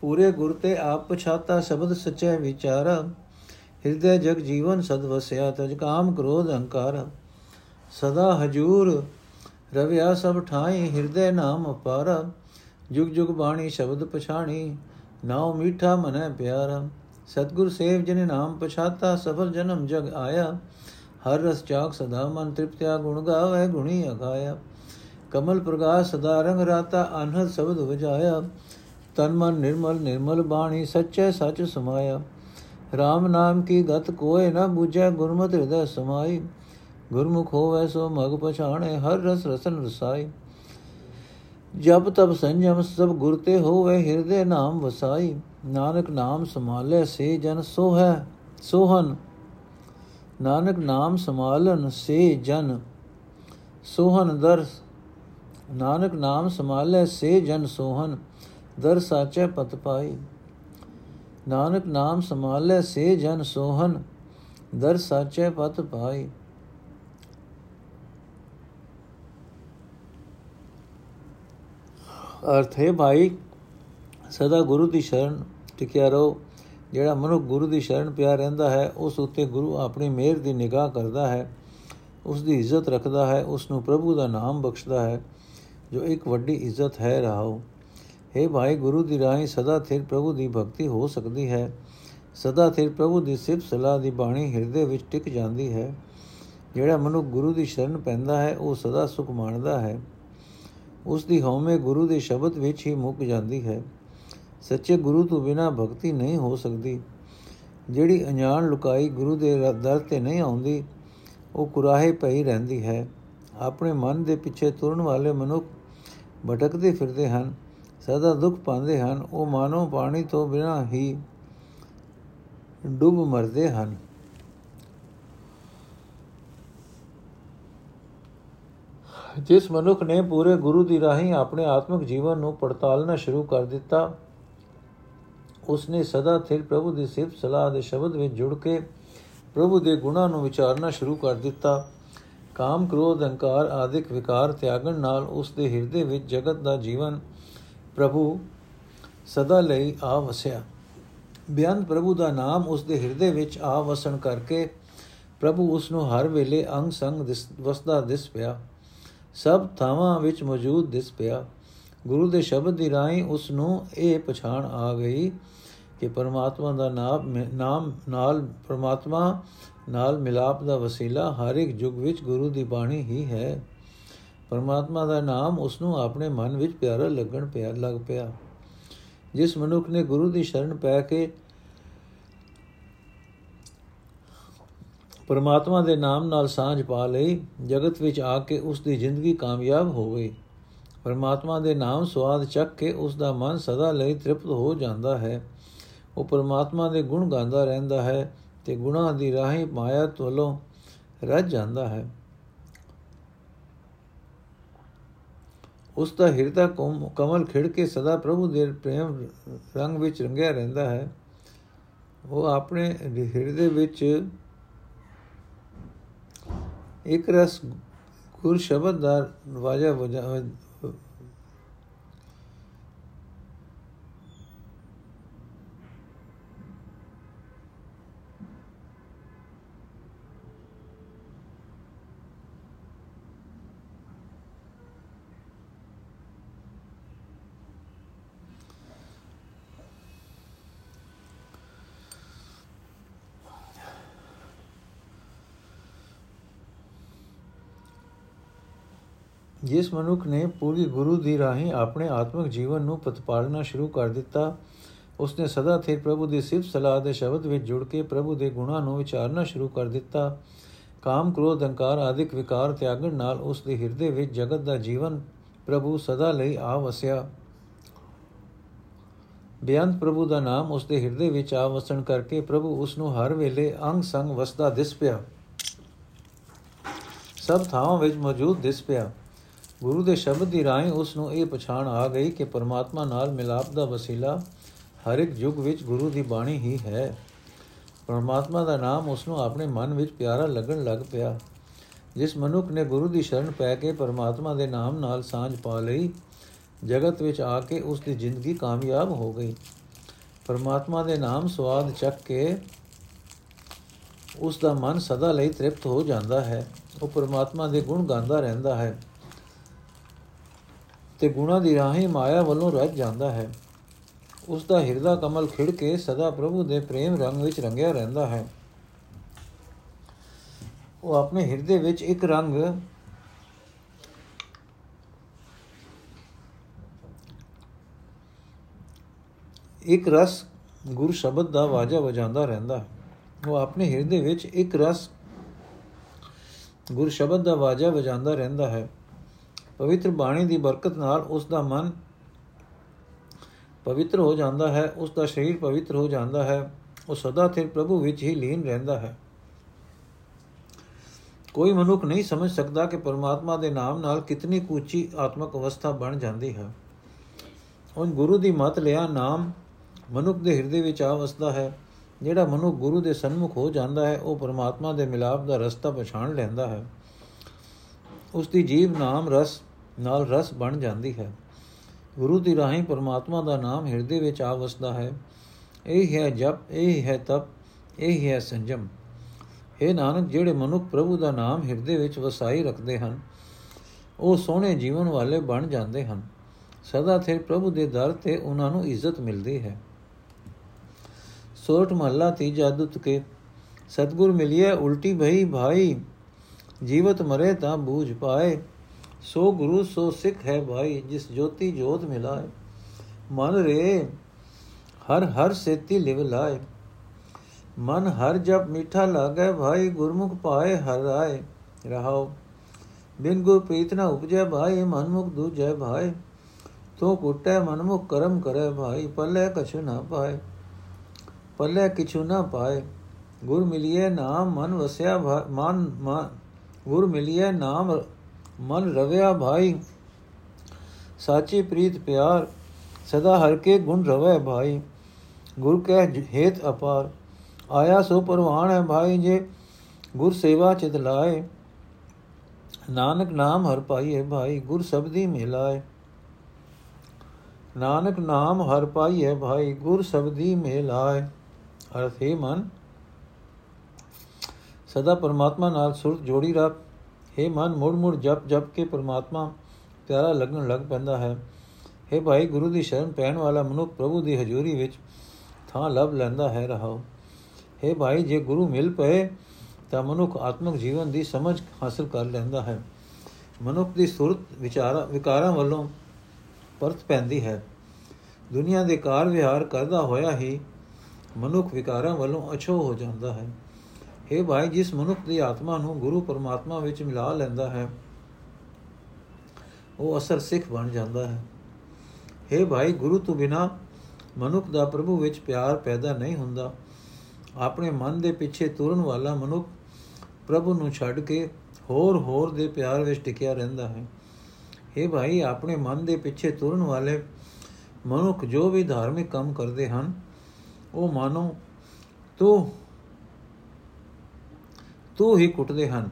ਪੂਰੇ ਗੁਰ ਤੇ ਆਪ ਪਛਾਤਾ, ਸ਼ਬਦ ਸਚੈ ਵਿਚਾਰ। ਹਿਰਦੇ ਜਗ ਜੀਵਨ ਸਦ ਵਸਿਆ, ਤਜ ਕਾਮ ਕ੍ਰੋਧ ਅਹੰਕਾਰ ਸਦਾ ਹਜੂਰ ਰਵਿਆ ਸਭ ਠਾਈ, ਹਿਰਦੇ ਨਾਮ ਅਪਾਰ। ਜੁਗ ਜੁਗ ਬਾਣੀ, ਸ਼ਬਦ ਪਛਾਣੀ, ਨਾਉ ਮੀਠਾ ਮਨੈ ਪਿਆਰਾ। ਸਤਗੁਰ ਸੇਵ ਜਿਨੇ ਨਾਮ ਪਛਾਤਾ, ਸਫਲ ਜਨਮ ਜਗ ਆਇਆ। ਹਰ ਰਸ ਚਾਕ ਸਦਾ ਮਨ ਤ੍ਰਿਪਤਿਆ ਗੁਣ ਗਾਵੇ, ਗੁਣੀ ਅਗਾਇਆ। ਕਮਲ ਪ੍ਰਗਾਸ ਸਦਾ ਰੰਗ ਰਾਤਾ, ਅਨਹਦ ਸ਼ਬਦ ਵਜਾਇਆ। ਤਨ ਮਨ ਨਿਰਮਲ ਨਿਰਮਲ ਬਾਣੀ ਸੱਚੇ ਸੱਚ ਸਮਾਇਆ। RAM ਨਾਮ ਕੀ ਗਤ ਕੋਏ ਨਾ ਬੂਝੈ, ਗੁਰਮਤਿ ਹਿਰਦੈ ਸਮਾਈ। ਗੁਰਮੁਖ ਹੋਵੇ ਸੋ ਮਗ ਪਛਾਣੇ, ਹਰ ਰਸ ਰਸਨ ਰਸਾਈ। ਜਬ ਤਬ ਸੰਜਮ, ਸਭ ਗੁਰ ਤੇ ਹੋਵੇ ਹਿਰਦੇ ਨਾਮ ਵਸਾਈ। ਨਾਨਕ ਨਾਮ ਸੰਭਾਲੇ, ਸੇ ਜਨ ਸੋਹੈ, ਸੋਹਨ ਨਾਨਕ ਨਾਮ ਸੰਭਾਲਨ ਸੇ ਜਨ, ਸੋਹਨ ਦਰ ਨਾਨਕ ਨਾਮ ਸੰਭਾਲੇ ਸੇ ਜਨ ਸੋਹਨ ਦਰ ਸਾਚੇ ਪਤ ਪਾਈ ਨਾਨਕ ਨਾਮ ਸੰਭਾਲੇ ਸੇ ਜਨ ਸੋਹਨ ਦਰ ਸਾਚੇ ਪਤ ਪਾਈ ਅਰਥ ਹੈ ਭਾਈ, ਸਦਾ ਗੁਰੂ ਦੀ ਸ਼ਰਨ ਟਿਕਿਆ ਰਹੋ। ਜਿਹੜਾ ਮਨੁੱਖ ਗੁਰੂ ਦੀ ਸ਼ਰਨ ਪਿਆ ਰਹਿੰਦਾ ਹੈ, ਉਸ ਉੱਤੇ ਗੁਰੂ ਆਪਣੀ ਮਿਹਰ ਦੀ ਨਿਗਾਹ ਕਰਦਾ ਹੈ ਉਸ ਦੀ ਇੱਜ਼ਤ ਰੱਖਦਾ ਹੈ ਉਸ ਨੂੰ ਪ੍ਰਭੂ ਦਾ ਨਾਮ ਬਖਸ਼ਦਾ ਹੈ, ਜੋ ਇੱਕ ਵੱਡੀ ਇੱਜ਼ਤ ਹੈ ਰਹਾਓ हे ਭਾਈ, ਗੁਰੂ ਦੀ ਰਾਹੀਂ ਸਦਾ ਥਿਰ ਪ੍ਰਭੂ ਦੀ ਭਗਤੀ ਹੋ ਸਕਦੀ ਹੈ। ਸਦਾ ਥਿਰ ਪ੍ਰਭੂ ਦੀ ਸਿਫਤ ਸਲਾਹ ਦੀ ਬਾਣੀ ਹਿਰਦੇ ਵਿੱਚ ਟਿਕ ਜਾਂਦੀ ਹੈ। ਜਿਹੜਾ ਮਨੁੱਖ ਗੁਰੂ ਦੀ ਸ਼ਰਨ ਪੈਂਦਾ ਹੈ, ਉਹ ਸਦਾ ਸੁਖ ਮਾਣਦਾ ਹੈ। ਉਸ ਦੀ ਹਉਮੈ ਗੁਰੂ ਦੇ ਸ਼ਬਦ ਵਿੱਚ ਹੀ ਮੁੱਕ ਜਾਂਦੀ ਹੈ। ਸੱਚੇ ਗੁਰੂ ਤੋਂ ਬਿਨਾ ਭਗਤੀ ਨਹੀਂ ਹੋ ਸਕਦੀ। ਜਿਹੜੀ ਅਣਜਾਣ ਲੁਕਾਈ ਗੁਰੂ ਦੇ ਦਰ ਤੇ ਨਹੀਂ ਆਉਂਦੀ, ਉਹ ਕੁਰਾਹੇ ਪਈ ਰਹਿੰਦੀ ਹੈ। ਆਪਣੇ ਮਨ ਦੇ ਪਿੱਛੇ ਤੁਰਨ ਵਾਲੇ ਮਨੁੱਖ ਭਟਕਦੇ ਫਿਰਦੇ ਹਨ, ਸਦਾ ਦੁੱਖ ਪਾਉਂਦੇ ਹਨ, ਉਹ ਮਾਨੋ ਪਾਣੀ ਤੋਂ ਬਿਨਾ ਹੀ ਡੁੱਬ ਮਰਦੇ ਹਨ। ਜਿਸ ਮਨੁੱਖ ਨੇ ਪੂਰੇ ਗੁਰੂ ਦੀ ਰਾਹੀਂ ਆਪਣੇ ਆਤਮਿਕ ਜੀਵਨ ਨੂੰ ਪੜਤਾਲਣਾ ਸ਼ੁਰੂ ਕਰ ਦਿੱਤਾ ਉਸ ਨੇ ਸਦਾ ਥਿਰ ਪ੍ਰਭੂ ਦੀ ਸਿਫਤ ਸਲਾਹ ਦੇ ਸ਼ਬਦ ਵਿੱਚ ਜੁੜ ਕੇ ਪ੍ਰਭੂ ਦੇ ਗੁਣਾਂ ਨੂੰ ਵਿਚਾਰਨਾ ਸ਼ੁਰੂ ਕਰ ਦਿੱਤਾ। ਕਾਮ, ਕ੍ਰੋਧ ਹੰਕਾਰ ਆਦਿਕ ਵਿਕਾਰ ਤਿਆਗਣ ਨਾਲ ਉਸ ਦੇ ਹਿਰਦੇ ਵਿੱਚ ਜਗਤ ਦਾ ਜੀਵਨ ਪ੍ਰਭੂ ਸਦਾ ਲਈ ਆ ਵਸਿਆ ਬਿਆਨ ਪ੍ਰਭੂ ਦਾ ਨਾਮ ਉਸ ਦੇ ਹਿਰਦੇ ਵਿੱਚ ਆ ਵਸਣ ਕਰਕੇ ਪ੍ਰਭੂ ਉਸ ਨੂੰ ਹਰ ਵੇਲੇ ਅੰਗ ਸੰਗ ਵਸਦਾ ਦਿਸ ਪਿਆ। ਸਭ ਥਾਵਾਂ ਵਿੱਚ ਮੌਜੂਦ ਦਿਸ ਪਿਆ। ਗੁਰੂ ਦੇ ਸ਼ਬਦ ਦੀ ਰਾਹੀਂ ਉਸ ਨੂੰ ਇਹ ਪਛਾਣ ਆ ਗਈ ਕਿ ਪਰਮਾਤਮਾ ਦਾ ਨਾਮ ਨਾਮ ਨਾਲ ਪਰਮਾਤਮਾ ਨਾਲ ਮਿਲਾਪ ਦਾ ਵਸੀਲਾ ਹਰ ਇੱਕ ਯੁਗ ਵਿੱਚ ਗੁਰੂ ਦੀ ਬਾਣੀ ਹੀ ਹੈ। ਪਰਮਾਤਮਾ ਦਾ ਨਾਮ ਉਸ ਨੂੰ ਆਪਣੇ ਮਨ ਵਿੱਚ ਪਿਆਰਾ ਲੱਗਣ ਪਿਆ, ਲੱਗ ਪਿਆ। ਜਿਸ ਮਨੁੱਖ ਨੇ ਗੁਰੂ ਦੀ ਸ਼ਰਨ ਪੈ ਕੇ ਪਰਮਾਤਮਾ ਦੇ ਨਾਮ ਨਾਲ ਸਾਂਝ ਪਾ ਲਈ, ਜਗਤ ਵਿੱਚ ਆ ਕੇ ਉਸ ਦੀ ਜ਼ਿੰਦਗੀ ਕਾਮਯਾਬ ਹੋ ਗਈ। ਪਰਮਾਤਮਾ ਦੇ ਨਾਮ ਸਵਾਦ ਚੱਕ ਕੇ ਉਸ ਦਾ ਮਨ ਸਦਾ ਲਈ ਤ੍ਰਿਪਤ ਹੋ ਜਾਂਦਾ ਹੈ। ਉਹ ਪਰਮਾਤਮਾ ਦੇ ਗੁਣ ਗਾਉਂਦਾ ਰਹਿੰਦਾ ਹੈ ਤੇ ਗੁਣਾਂ ਦੀ ਰਾਹੀਂ ਮਾਇਆ ਤੋਲੋਂ ਰੱਜ ਜਾਂਦਾ ਹੈ। ਉਸ ਦਾ ਹਿਰਦਾ ਕਮਲ ਖਿੜ ਕੇ ਸਦਾ ਪ੍ਰਭੂ ਦੇ ਪ੍ਰੇਮ ਰੰਗ ਵਿੱਚ ਰੰਗਿਆ ਰਹਿੰਦਾ ਹੈ। ਉਹ ਆਪਣੇ ਹਿਰਦੇ ਵਿੱਚ ਇੱਕ ਰਸ ਗੁਰ ਸ਼ਬਦ ਦਾ ਵਾਜਾ ਜਿਸ ਮਨੁੱਖ ਨੇ ਪੂਰੀ ਗੁਰੂ ਦੀ ਰਾਹੀਂ ਆਪਣੇ ਆਤਮਿਕ ਜੀਵਨ ਨੂੰ ਪ੍ਰਤਪਾਲਣਾ ਸ਼ੁਰੂ ਕਰ ਦਿੱਤਾ, ਉਸਨੇ ਸਦਾ ਥੇ ਪ੍ਰਭੂ ਦੀ ਸਿਫਤ ਸਲਾਹ ਦੇ ਸ਼ਬਦ ਵਿੱਚ ਜੁੜ ਕੇ ਪ੍ਰਭੂ ਦੇ ਗੁਣਾਂ ਨੂੰ ਵਿਚਾਰਨਾ ਸ਼ੁਰੂ ਕਰ ਦਿੱਤਾ। ਕਾਮ, ਕ੍ਰੋਧ ਹੰਕਾਰ ਆਦਿਕ ਵਿਕਾਰ ਤਿਆਗਣ ਨਾਲ ਉਸ ਦੇ ਹਿਰਦੇ ਵਿੱਚ ਜਗਤ ਦਾ ਜੀਵਨ ਪ੍ਰਭੂ ਸਦਾ ਲਈ ਆ ਵਸਿਆ ਬਿਆੰਤ ਪ੍ਰਭੂ ਦਾ ਨਾਮ ਉਸ ਦੇ ਹਿਰਦੇ ਵਿੱਚ ਆ ਵਸਣ ਕਰਕੇ ਪ੍ਰਭੂ ਉਸ ਨੂੰ ਹਰ ਵੇਲੇ ਅੰਗ ਸੰਗ ਵਸਦਾ ਦਿਸ ਪਿਆ। ਸਭ ਥਾਵਾਂ ਵਿੱਚ ਮੌਜੂਦ ਦਿਸ ਪਿਆ। ਗੁਰੂ ਦੇ ਸ਼ਬਦ ਦੀ ਰਾਹੀਂ ਉਸ ਨੂੰ ਇਹ ਪਛਾਣ ਆ ਗਈ ਕਿ ਪਰਮਾਤਮਾ ਨਾਲ ਮਿਲਾਪ ਦਾ ਵਸੀਲਾ ਹਰ ਇੱਕ ਯੁੱਗ ਵਿੱਚ ਗੁਰੂ ਦੀ ਬਾਣੀ ਹੀ ਹੈ। ਪਰਮਾਤਮਾ ਦਾ ਨਾਮ ਉਸ ਨੂੰ ਆਪਣੇ ਮਨ ਵਿੱਚ ਪਿਆਰਾ ਲੱਗਣ ਲੱਗ ਪਿਆ। ਜਿਸ ਮਨੁੱਖ ਨੇ ਗੁਰੂ ਦੀ ਸ਼ਰਨ ਪੈ ਕੇ ਪਰਮਾਤਮਾ ਦੇ ਨਾਮ ਨਾਲ ਸਾਂਝ ਪਾ ਲਈ, ਜਗਤ ਵਿੱਚ ਆ ਕੇ ਉਸ ਦੀ ਜ਼ਿੰਦਗੀ ਕਾਮਯਾਬ ਹੋ ਗਈ। ਪਰਮਾਤਮਾ ਦੇ ਨਾਮ ਸਵਾਦ ਚੱਕ ਕੇ ਉਸ ਦਾ ਮਨ ਸਦਾ ਲਈ ਤ੍ਰਿਪਤ ਹੋ ਜਾਂਦਾ ਹੈ। ਉਹ ਪਰਮਾਤਮਾ ਦੇ ਗੁਣ ਗਾਉਂਦਾ ਰਹਿੰਦਾ ਹੈ। ਤੇ ਗੁਣਾ ਦੀ ਰਾਹੀਂ ਮਾਇਆ ਵੱਲੋਂ ਰੱਜ ਜਾਂਦਾ ਹੈ। ਉਸ ਦਾ ਹਿਰਦਾ ਕਮਲ ਖਿੜ ਕੇ ਸਦਾ ਪ੍ਰਭੂ ਦੇ ਪ੍ਰੇਮ ਰੰਗ ਵਿੱਚ ਰੰਗਿਆ ਰਹਿੰਦਾ ਹੈ। ਉਹ ਆਪਣੇ ਹਿਰਦੇ ਵਿੱਚ ਇੱਕ ਰੰਗ ਇੱਕ ਰਸ ਗੁਰੂ ਸ਼ਬਦ ਦਾ ਵਾਜਾ ਵਜਾਉਂਦਾ ਰਹਿੰਦਾ ਹੈ। ਉਹ ਆਪਣੇ ਹਿਰਦੇ ਵਿੱਚ ਇੱਕ ਰਸ ਗੁਰੂ ਸ਼ਬਦ ਦਾ ਵਾਜਾ ਵਜਾਉਂਦਾ ਰਹਿੰਦਾ ਹੈ। ਪਵਿੱਤਰ ਬਾਣੀ ਦੀ ਬਰਕਤ ਨਾਲ ਉਸ ਦਾ ਮਨ ਪਵਿੱਤਰ ਹੋ ਜਾਂਦਾ ਹੈ ਉਸ ਦਾ ਸਰੀਰ ਪਵਿੱਤਰ ਹੋ ਜਾਂਦਾ ਹੈ, ਉਹ ਸਦਾ ਸਿਰ ਪ੍ਰਭੂ ਵਿੱਚ ਹੀ ਲੀਨ ਰਹਿੰਦਾ ਹੈ। ਕੋਈ ਮਨੁੱਖ ਨਹੀਂ ਸਮਝ ਸਕਦਾ ਕਿ ਪਰਮਾਤਮਾ ਦੇ ਨਾਮ ਨਾਲ ਕਿਤਨੀ ਕੁਚੀ ਆਤਮਿਕ ਅਵਸਥਾ ਬਣ ਜਾਂਦੀ ਹੈ। ਉਹ ਗੁਰੂ ਦੀ ਮਤ ਲਿਆ, ਨਾਮ ਮਨੁੱਖ ਦੇ ਹਿਰਦੇ ਵਿੱਚ ਆ ਵਸਦਾ ਹੈ। ਜਿਹੜਾ ਮਨੁੱਖ ਗੁਰੂ ਦੇ ਸਨਮੁਖ ਹੋ ਜਾਂਦਾ ਹੈ, ਉਹ ਪਰਮਾਤਮਾ ਦੇ ਮਿਲਾਪ ਦਾ ਰਸਤਾ ਪਛਾਣ ਲੈਂਦਾ ਹੈ। ਉਸ ਦੀ ਜੀਵ ਨਾਮ ਰਸ ਨਾਲ ਰਸ ਬਣ ਜਾਂਦੀ ਹੈ। ਗੁਰੂ ਦੀ ਰਾਹੀਂ ਪਰਮਾਤਮਾ ਦਾ ਨਾਮ ਹਿਰਦੇ ਵਿੱਚ ਆ ਵਸਦਾ ਹੈ। ਇਹ ਹੈ ਜਪ, ਇਹ ਹੈ ਤਪ, ਇਹ ਹੈ ਸੰਜਮ। ਇਹ ਨਾਨਕ, ਜਿਹੜੇ ਮਨੁੱਖ ਪ੍ਰਭੂ ਦਾ ਨਾਮ ਹਿਰਦੇ ਵਿੱਚ ਵਸਾਈ ਰੱਖਦੇ ਹਨ, ਉਹ ਸੋਹਣੇ ਜੀਵਨ ਵਾਲੇ ਬਣ ਜਾਂਦੇ ਹਨ। ਸਦਾ ਥੇ ਪ੍ਰਭੂ ਦੇ ਦਰ ਤੇ ਉਹਨਾਂ ਨੂੰ ਇੱਜ਼ਤ ਮਿਲਦੀ ਹੈ। ਸੋਟ ਮਹੱਲਾ ਤੀਜਾ ਦੁੱਤ ਕੇ, ਸਤਗੁਰ ਮਿਲਿਆ ਉਲਟੀ ਭਈ ਭਾਈ, ਜੀਵਤ ਮਰੇ ਤਾਂ ਬੂਝ ਪਾਏ। ਸੋ ਗੁਰੂ ਸੋ ਸਿੱਖ ਹੈ ਭਾਈ ਜਿਸ ਜੋਤੀ ਜੋਤ ਮਿਲਾਏ ਮਨ ਰੇ ਹਰ ਹਰ ਸੇਤੀ ਲਿਵ ਲਾਏ ਮਨ ਹਰ ਜਪ ਮਿੱਠਾ ਲਾਗੇ ਭਾਈ ਗੁਰਮੁਖ ਪਾਏ ਹਰ ਰਾਏ ਰਹਾਓ ਬਿਨ ਗੁਰ ਪ੍ਰੀਤ ਨਾ ਉਪਜੈ ਭਾਈ ਮਨ ਮੁਖ ਦੂਜੈ ਭਾਈ ਤੋ ਕੁਟੈ ਮਨ ਮੁਖ ਕਰਮ ਕਰੇ ਭਾਈ ਪੱਲੇ ਕਛੁ ਨਾ ਪਾਏ ਪੱਲੇ ਕਿਛੁ ਨਾ ਪਾਏ ਗੁਰ ਮਿਲਿਏ ਨਾਮ ਮਨ ਵਸਿਆ ਮਨ ਗੁਰ ਮਿਲਿਏ ਨਾਮ ਮਨ ਰਵਿਆ ਭਾਈ ਸਾਚੀ ਪ੍ਰੀਤ ਪਿਆਰ ਸਦਾ ਹਰ ਕੇ ਗੁਣ ਰਵੇ ਭਾਈ ਗੁਰ ਕੈ ਹੇਤ ਅਪਾਰ ਆਇਆ ਸੋ ਪਰਵਾਨ ਹੈ ਭਾਈ ਜੇ ਗੁਰ ਸੇਵਾ ਚਿਤ ਲਾਏ ਨਾਨਕ ਨਾਮ ਹਰ ਪਾਈਏ ਭਾਈ ਗੁਰ ਸਬਦੀ ਮਿਲਾਏ ਨਾਨਕ ਨਾਮ ਹਰ ਪਾਈਏ ਭਾਈ ਗੁਰ ਸਬਦੀ ਮਿਲਾਏ ਅਰਥ ਹੈ ਮਨ ਸਦਾ ਪਰਮਾਤਮਾ ਨਾਲ ਸੁਰਤ ਜੋੜੀ ਰੱਖ हे ਮਨ ਮੁੜ ਮੁੜ ਜਪ ਜਪ ਕੇ ਪਰਮਾਤਮਾ ਪਿਆਰਾ ਲੱਗਣ ਲੱਗ ਪੈਂਦਾ ਹੈ हे ਭਾਈ ਗੁਰੂ ਦੀ ਸ਼ਰਨ ਪੈਣ ਵਾਲਾ ਮਨੁੱਖ ਪ੍ਰਭੂ ਦੀ ਹਜ਼ੂਰੀ ਵਿੱਚ ਥਾਂ ਲੱਭ ਲੈਂਦਾ ਹੈ ਰਹਾਓ हे ਭਾਈ ਜੇ ਗੁਰੂ ਮਿਲ ਪਏ ਤਾਂ ਮਨੁੱਖ ਆਤਮਿਕ ਜੀਵਨ ਦੀ ਸਮਝ ਹਾਸਲ ਕਰ ਲੈਂਦਾ ਹੈ ਮਨੁੱਖ ਦੀ ਸੁਰਤ ਵਿਚਾਰਾ ਵਿਕਾਰਾਂ ਵੱਲੋਂ ਪਰਤ ਪੈਂਦੀ ਹੈ ਦੁਨੀਆ ਦੇ ਕਾਰ ਵਿਹਾਰ ਕਰਦਾ ਹੋਇਆ ਹੀ ਮਨੁੱਖ ਵਿਕਾਰਾਂ ਵੱਲੋਂ ਅਛੋ ਹੋ ਜਾਂਦਾ ਹੈ हे ਭਾਈ, ਜਿਸ ਮਨੁੱਖ ਦੀ ਆਤਮਾ ਨੂੰ ਗੁਰੂ ਪਰਮਾਤਮਾ ਵਿੱਚ ਮਿਲਾ ਲੈਂਦਾ ਹੈ, ਉਹ ਅਸਰ ਸਿੱਖ ਬਣ ਜਾਂਦਾ ਹੈ। हे ਭਾਈ, ਗੁਰੂ ਤੋਂ ਬਿਨਾ ਮਨੁੱਖ ਦਾ ਪ੍ਰਭੂ ਵਿੱਚ ਪਿਆਰ ਪੈਦਾ ਨਹੀਂ ਹੁੰਦਾ। ਆਪਣੇ ਮਨ ਦੇ ਪਿੱਛੇ ਤੁਰਨ ਵਾਲਾ ਮਨੁੱਖ ਪ੍ਰਭੂ ਨੂੰ ਛੱਡ ਕੇ ਹੋਰ ਹੋਰ ਦੇ ਪਿਆਰ ਵਿੱਚ ਟਿਕਿਆ ਰਹਿੰਦਾ ਹੈ। ਇਹ ਭਾਈ, ਆਪਣੇ ਮਨ ਦੇ ਪਿੱਛੇ ਤੁਰਨ ਵਾਲੇ ਮਨੁੱਖ ਜੋ ਵੀ ਧਾਰਮਿਕ ਕੰਮ ਕਰਦੇ ਹਨ, ਉਹ ਮਾਨੋ ਤੂੰ ਤੂੰ ਹੀ ਕੁੱਟਦੇ ਹਨ।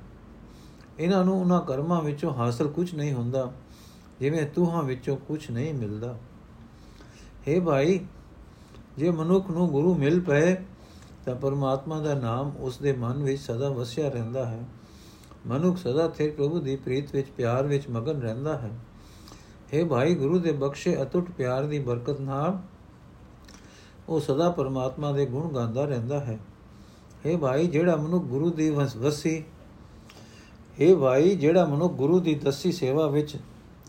ਇਹਨਾਂ ਨੂੰ ਉਹਨਾਂ ਕਰਮਾਂ ਵਿੱਚੋਂ ਹਾਸਲ ਕੁਝ ਨਹੀਂ ਹੁੰਦਾ, ਜਿਵੇਂ ਤੂਹਾਂ ਵਿੱਚੋਂ ਕੁਝ ਨਹੀਂ ਮਿਲਦਾ। हे ਭਾਈ, ਜੇ ਮਨੁੱਖ ਨੂੰ ਗੁਰੂ ਮਿਲ ਪਏ, ਤਾਂ ਪਰਮਾਤਮਾ ਦਾ ਨਾਮ ਉਸ ਦੇ ਮਨ ਵਿੱਚ ਸਦਾ ਵਸਿਆ ਰਹਿੰਦਾ ਹੈ। ਮਨੁੱਖ ਸਦਾ ਥੇ ਪ੍ਰਭੂ ਦੀ ਪ੍ਰੀਤ ਵਿੱਚ, ਪਿਆਰ ਵਿੱਚ ਮਗਨ ਰਹਿੰਦਾ ਹੈ। हे ਭਾਈ, ਗੁਰੂ ਦੇ ਬਖਸ਼ੇ ਅਤੁੱਟ ਪਿਆਰ ਦੀ ਬਰਕਤ ਨਾਲ ਉਹ ਸਦਾ ਪਰਮਾਤਮਾ ਦੇ ਗੁਣ ਗਾਉਂਦਾ ਰਹਿੰਦਾ ਹੈ। हे ਭਾਈ, ਜਿਹੜਾ ਮਨੁ ਗੁਰੂ ਦੀ ਵਸੀ हे ਭਾਈ, ਜਿਹੜਾ ਮਨੁ ਗੁਰੂ ਦੀ ਦੱਸੀ ਸੇਵਾ ਵਿੱਚ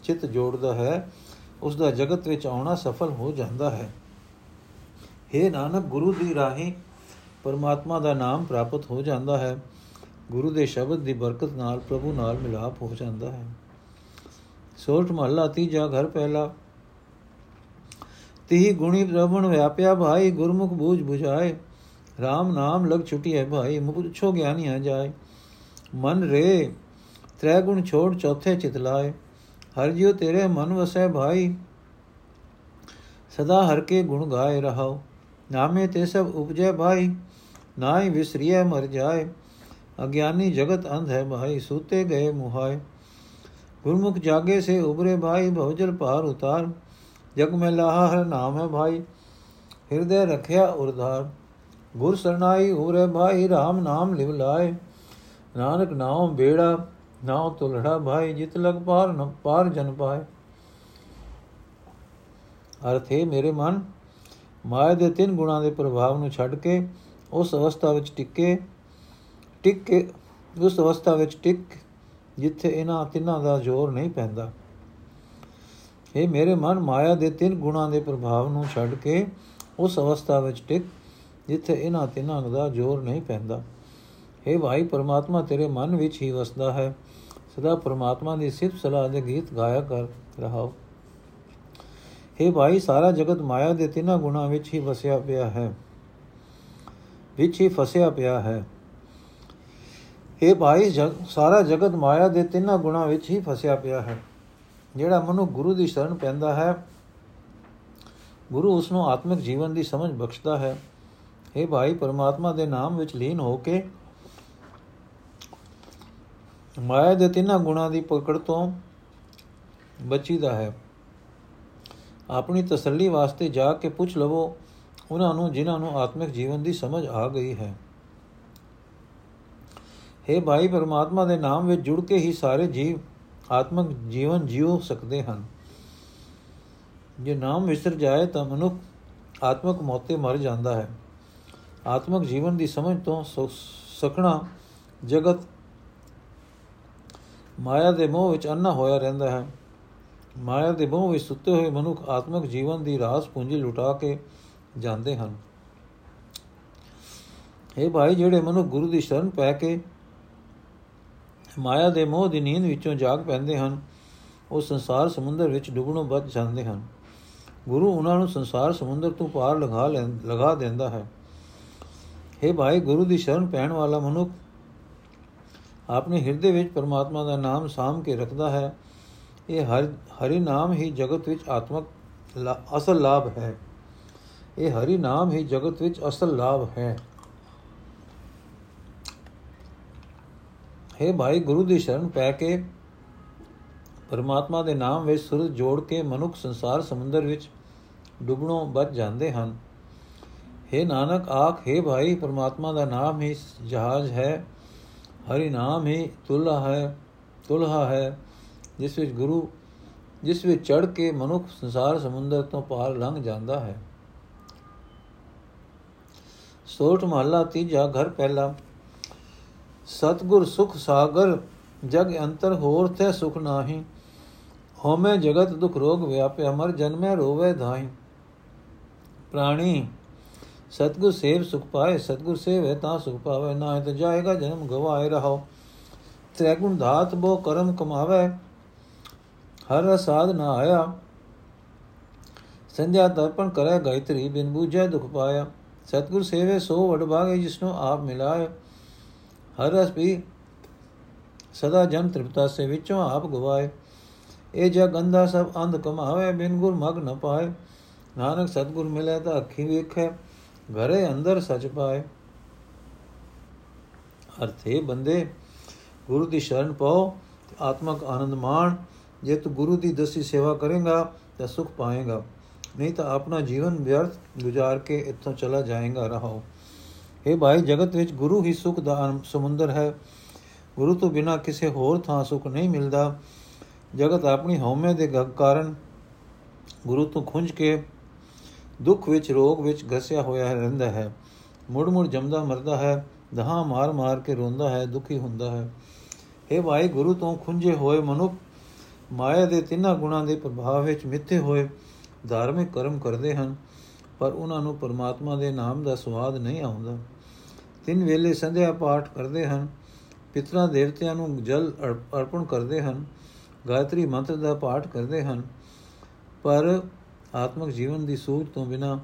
ਚਿਤ ਜੋੜਦਾ ਹੈ ਉਸ ਦਾ ਜਗਤ ਵਿੱਚ ਆਉਣਾ ਸਫਲ ਹੋ ਜਾਂਦਾ ਹੈ। हे ਨਾਨਕ, ਗੁਰੂ ਦੀ ਰਾਹੀਂ ਪਰਮਾਤਮਾ ਦਾ ਨਾਮ ਪ੍ਰਾਪਤ ਹੋ ਜਾਂਦਾ ਹੈ। ਗੁਰੂ ਦੇ ਸ਼ਬਦ ਦੀ ਬਰਕਤ ਨਾਲ, ਪ੍ਰਭੂ ਨਾਲ ਮਿਲਾਪ ਹੋ ਜਾਂਦਾ ਹੈ। ਸੋਰਠ ਮਹੱਲਾ, ਤੀਜਾ ਘਰ ਪਹਿਲਾ। ਤੀਹ ਗੁਣੀ ਬ੍ਰਹਮਣ ਵਿਆਪਿਆ ਭਾਈ, ਗੁਰਮੁਖ ਬੂਝ 부ਝਾਏ RAM ਨਾਮ ਲਗ ਛੁਟੀ ਹੈ ਭਾਈ ਮੁਪੁਛੋ ਗਿਆਨੀ ਆ ਜਾਏ ਮਨ ਰੇ ਤ੍ਰੈ ਗੁਣ ਛੋੜ ਚੌਥੇ ਚਿਤ ਲਾਏ ਹਰ ਜਿਉ ਤੇਰੇ ਮਨ ਵਸੈ ਭਾਈ ਸਦਾ ਹਰ ਕੇ ਗੁਣ ਗਾਏ ਰਹਾਓ ਨਾਮੇ ਤੇ ਸਭ ਉਪਜੈ ਭਾਈ ਨਾਹੀ ਵਿਸਰੀਐ ਮਰ ਜਾਏ ਅਗਿਆਨੀ ਜਗਤ ਅੰਧ ਹੈ ਭਾਈ ਸੂਤੇ ਗਏ ਮੁਹਾਏ ਗੁਰਮੁਖ ਜਾਗੇ ਸੇ ਉਬਰੇ ਭਾਈ ਭਵਜਲ ਪਾਰ ਉਤਾਰ ਜਗ ਮੈਂ ਲਾਹਾ ਹਰ ਨਾਮ ਹੈ ਭਾਈ ਹਿਰਦੇ ਰਖਿਆ ਉਰਧਾਰ ਗੁਰ ਸਰਨਾਈ ਉਰੇ ਭਾਈ RAM ਨਾਮ ਲਿਵ ਲਾਏ। ਨਾਨਕ ਨਾਮ ਬੇੜਾ, ਨਾਉ ਤੁਲੜਾ ਭਾਈ, ਜਿਤ ਲਗ ਪਾਰ ਨ ਪਾਰ ਜਨ ਪਾਏ। ਅਰਥੇ ਮੇਰੇ ਮਨ ਮਾਇਆ ਦੇ ਤਿੰਨ ਗੁਣਾਂ ਦੇ ਪ੍ਰਭਾਵ ਨੂੰ ਛੱਡ ਕੇ ਉਸ ਅਵਸਥਾ ਵਿੱਚ ਟਿੱਕੇ, ਟਿਕ ਕੇ ਉਸ ਅਵਸਥਾ ਵਿੱਚ ਟਿਕ, ਜਿੱਥੇ ਇਹਨਾਂ ਤਿੰਨਾਂ ਦਾ ਜ਼ੋਰ ਨਹੀਂ ਪੈਂਦਾ। ਇਹ ਮੇਰੇ ਮਨ, ਮਾਇਆ ਦੇ ਤਿੰਨ ਗੁਣਾਂ ਦੇ ਪ੍ਰਭਾਵ ਨੂੰ ਛੱਡ ਕੇ ਉਸ ਅਵਸਥਾ ਵਿੱਚ ਟਿਕ ਜਿੱਥੇ ਇਹਨਾਂ ਤਿੰਨਾਂ ਦਾ ਜ਼ੋਰ ਨਹੀਂ ਪੈਂਦਾ। हे ਭਾਈ, ਪਰਮਾਤਮਾ ਤੇਰੇ ਮਨ ਵਿੱਚ ਹੀ ਵਸਦਾ ਹੈ। ਸਦਾ ਪਰਮਾਤਮਾ ਦੀ ਸਿਫਤ ਸਲਾਹ ਦੇ ਗੀਤ ਗਾਇਆ ਕਰ ਰਹਾਓ। हे ਭਾਈ, ਸਾਰਾ ਜਗਤ ਮਾਇਆ ਦੇ ਤਿੰਨਾਂ ਗੁਣਾਂ ਵਿੱਚ ਹੀ ਵਸਿਆ ਪਿਆ ਹੈ। ਵਿੱਚ ਹੀ ਫਸਿਆ ਪਿਆ ਹੈ। ਇਹ ਭਾਈ ਜਗ ਸਾਰਾ ਜਗਤ ਮਾਇਆ ਦੇ ਤਿੰਨਾਂ ਗੁਣਾਂ ਵਿੱਚ ਹੀ ਫਸਿਆ ਪਿਆ ਹੈ। ਜਿਹੜਾ ਮਨੁ ਗੁਰੂ ਦੀ ਸ਼ਰਨ ਪੈਂਦਾ ਹੈ, ਗੁਰੂ ਉਸ ਨੂੰ ਆਤਮਿਕ ਜੀਵਨ ਦੀ ਸਮਝ ਬਖਸ਼ਦਾ ਹੈ। ਇਹ ਭਾਈ, ਪਰਮਾਤਮਾ ਦੇ ਨਾਮ ਵਿੱਚ ਲੀਨ ਹੋ ਕੇ ਮਾਇਆ ਦੇ ਤਿੰਨਾਂ ਗੁਣਾਂ ਦੀ ਪਕੜ ਤੋਂ ਬਚੀਦਾ ਹੈ। ਆਪਣੀ ਤਸੱਲੀ ਵਾਸਤੇ ਜਾ ਕੇ ਪੁੱਛ ਲਵੋ, ਉਹਨਾਂ ਨੂੰ ਜਿਨ੍ਹਾਂ ਨੂੰ ਆਤਮਿਕ ਜੀਵਨ ਦੀ ਸਮਝ ਆ ਗਈ ਹੈ। हे ਭਾਈ, ਪਰਮਾਤਮਾ ਦੇ ਨਾਮ ਵਿੱਚ ਜੁੜ ਕੇ ਹੀ ਸਾਰੇ ਜੀਵ ਆਤਮਿਕ ਜੀਵਨ ਜਿਉ ਸਕਦੇ ਹਨ। ਜੇ ਨਾਮ ਵਿਸਰ ਜਾਏ ਤਾਂ ਮਨੁੱਖ ਆਤਮਿਕ ਮੌਤੇ ਮਰ ਜਾਂਦਾ ਹੈ। ਆਤਮਿਕ ਜੀਵਨ ਦੀ ਸਮਝ ਤੋਂ ਸਖਣਾ ਜਗਤ ਮਾਇਆ ਦੇ ਮੋਹ ਵਿੱਚ ਅੰਨਾ ਹੋਇਆ ਰਹਿੰਦਾ ਹੈ। ਮਾਇਆ ਦੇ ਮੋਹ ਵਿੱਚ ਸੁੱਤੇ ਹੋਏ ਮਨੁੱਖ ਆਤਮਿਕ ਜੀਵਨ ਦੀ ਰਾਸ ਪੂੰਜੀ ਲੁਟਾ ਕੇ ਜਾਂਦੇ ਹਨ। ਇਹ ਭਾਈ, ਜਿਹੜੇ ਮਨੁੱਖ ਗੁਰੂ ਦੀ ਸ਼ਰਨ ਪੈ ਕੇ ਮਾਇਆ ਦੇ ਮੋਹ ਦੀ ਨੀਂਦ ਵਿੱਚੋਂ ਜਾਗ ਪੈਂਦੇ ਹਨ, ਉਹ ਸੰਸਾਰ ਸਮੁੰਦਰ ਵਿੱਚ ਡੁੱਬਣੋਂ ਬਚ ਜਾਂਦੇ ਹਨ। ਗੁਰੂ ਉਹਨਾਂ ਨੂੰ ਸੰਸਾਰ ਸਮੁੰਦਰ ਤੋਂ ਪਾਰ ਲਗਾ ਲਗਾ ਦਿੰਦਾ ਹੈ। हे ਭਾਈ, ਗੁਰੂ ਦੀ ਸ਼ਰਨ ਪੈਣ ਵਾਲਾ ਮਨੁੱਖ ਆਪਣੇ ਹਿਰਦੇ ਵਿੱਚ ਪਰਮਾਤਮਾ ਦਾ ਨਾਮ ਸਾਮ ਕੇ ਰੱਖਦਾ ਹੈ। ਇਹ ਹਰ, ਹਰੀ ਨਾਮ ਹੀ ਜਗਤ ਵਿੱਚ ਆਤਮਕ ਅਸਲ ਲਾਭ ਹੈ। ਇਹ ਹਰੀ ਨਾਮ ਹੀ ਜਗਤ ਵਿੱਚ ਅਸਲ ਲਾਭ ਹੈ। ਹੈ ਭਾਈ, ਗੁਰੂ ਦੀ ਸ਼ਰਨ ਪੈ ਕੇ ਪਰਮਾਤਮਾ ਦੇ ਨਾਮ ਵਿੱਚ ਸੁਰਤ ਜੋੜ ਕੇ ਮਨੁੱਖ ਸੰਸਾਰ ਸਮੁੰਦਰ ਵਿੱਚ ਡੁੱਬਣੋਂ ਬਚ ਜਾਂਦੇ ਹਨ। हे ਨਾਨਕ, ਆਖ हे ਭਾਈ, ਪਰਮਾਤਮਾ ਦਾ ਨਾਮ ਹੀ ਜਹਾਜ਼ ਹੈ। ਹਰੀ ਨਾਮ ਹੀ ਤੁਲਹਾ ਹੈ ਤੁਲਹਾ ਹੈ, ਜਿਸ ਵਿੱਚ ਗੁਰੂ, ਜਿਸ ਵਿੱਚ ਚੜ ਕੇ ਮਨੁੱਖ ਸੰਸਾਰ ਸਮੁੰਦਰ ਤੋਂ ਪਾਰ ਲੰਘ ਜਾਂਦਾ ਹੈ। ਸੋਠ ਮਹੱਲਾ ਤੀਜਾ, ਘਰ ਪਹਿਲਾ। ਸਤਗੁਰ ਸੁਖ ਸਾਗਰ, ਜਗ ਅੰਤਰ ਹੋਰ ਤੇ ਸੁਖ ਨਾਹੀ। ਹੋਮੇ ਜਗਤ ਦੁਖ ਰੋਗ ਵਿਆਪੇ ਅਮਰ ਜਨਮੇ ਰੋਵੇ ਧਾਈ ਪ੍ਰਾਣੀ ਸਤਗੁਰ ਸੇਵ ਸੁਖ ਪਾਏ, ਸਤਗੁਰ ਸੇਵ ਤਾਂ ਸੁਖ ਪਾਵੇ ਨਾ ਹੈ ਤਾਂ ਜਾਏਗਾ ਜਨਮ ਗਵਾਏ ਰਹੋ ਤ੍ਰੈਗੁਣ ਧਾਤ ਬੋ ਕਰਮ ਕਮਾਵੇ, ਹਰ ਰਸਾਦ ਨਾ ਆਇਆ। ਸੰਧਿਆ ਦਰਪਣ ਕਰੇ ਗਾਇਤਰੀ, ਬਿਨ ਬੂਝੈ ਦੁਖ ਪਾਇਆ। ਸਤਗੁਰ ਸੇਵੇ ਸੋ ਵਡ ਭਾਗੇ, ਜਿਸਨੂੰ ਆਪ ਮਿਲਾਏ ਹਰ ਰਸ ਵੀ ਸਦਾ ਜਨ ਤ੍ਰਿਪਤਾ ਸੇ ਵਿੱਚੋਂ ਆਪ ਗਵਾਏ। ਇਹ ਜਗ ਅੰਧਾ ਸਭ ਅੰਧ ਕਮਾਵੇ, ਬਿਨ ਗੁਰ ਮਗ ਨ ਪਾਏ। ਨਾਨਕ ਸਤਗੁਰ ਮਿਲੇ ਤਾਂ ਅੱਖੀ ਵੇਖੇ। ਘਰੇ ਅੰਦਰ ਸਚ ਪਾਏ। ਅਰਥੇ ਬੰਦੇ ਗੁਰੂ ਦੀ ਸ਼ਰਨ ਪਾਓ ਆਤਮਕ ਆਨੰਦ ਮਾਣ। ਜੇ ਤੂੰ ਗੁਰੂ ਦੀ ਦਸੀ ਸੇਵਾ ਕਰੇਗਾ ਤਾਂ ਸੁਖ ਪਾਏਗਾ। ਨਹੀਂ ਤਾਂ ਆਪਣਾ ਜੀਵਨ ਵਿਅਰਥ ਗੁਜ਼ਾਰ ਕੇ ਇੱਥੋਂ ਚਲਾ ਜਾਏਗਾ ਰਹੋ ਇਹ ਭਾਈ, ਜਗਤ ਵਿੱਚ ਗੁਰੂ ਹੀ ਸੁਖ ਦਾ ਸਮੁੰਦਰ ਹੈ। ਗੁਰੂ ਤੋਂ ਬਿਨਾ ਕਿਸੇ ਹੋਰ ਥਾਂ ਸੁਖ ਨਹੀਂ ਮਿਲਦਾ। ਜਗਤ ਆਪਣੀ ਹਉਮੈ ਦੇ ਕਾਰਨ ਗੁਰੂ ਤੋਂ ਖੁੰਝ ਕੇ ਦੁੱਖ ਵਿੱਚ, ਰੋਗ ਵਿੱਚ ਘਸਿਆ ਹੋਇਆ ਰਹਿੰਦਾ ਹੈ। ਮੁੜ ਮੁੜ ਜਮਦਾ ਮਰਦਾ ਹੈ। ਦਹਾ ਮਾਰ ਮਾਰ ਕੇ ਰੋਂਦਾ ਹੈ, ਦੁਖੀ ਹੁੰਦਾ ਹੈ। ਇਹ ਭਾਈ ਗੁਰੂ ਤੋਂ ਖੁੰਝੇ ਹੋਏ ਮਨੁੱਖ, ਮਾਇਆ ਦੇ ਤਿੰਨਾਂ ਗੁਣਾਂ ਦੇ ਪ੍ਰਭਾਵ ਵਿੱਚ ਮਿੱਥੇ ਹੋਏ, ਧਾਰਮਿਕ ਕਰਮ ਕਰਦੇ ਹਨ, ਪਰ ਉਹਨਾਂ ਨੂੰ ਪਰਮਾਤਮਾ ਦੇ ਨਾਮ ਦਾ ਸਵਾਦ ਨਹੀਂ ਆਉਂਦਾ। ਤਿੰਨ ਵੇਲੇ ਸੰਧਿਆ ਪਾਠ ਕਰਦੇ ਹਨ, ਪਿਤਰਾਂ ਦੇਵਤਿਆਂ ਨੂੰ ਜਲ ਅਰਪਣ ਕਰਦੇ ਹਨ, ਗਾਇਤਰੀ ਮੰਤਰ ਦਾ ਪਾਠ ਕਰਦੇ ਹਨ, ਪਰ ਆਤਮਿਕ ਜੀਵਨ ਦੀ ਸੂਝ ਤੋਂ ਬਿਨਾ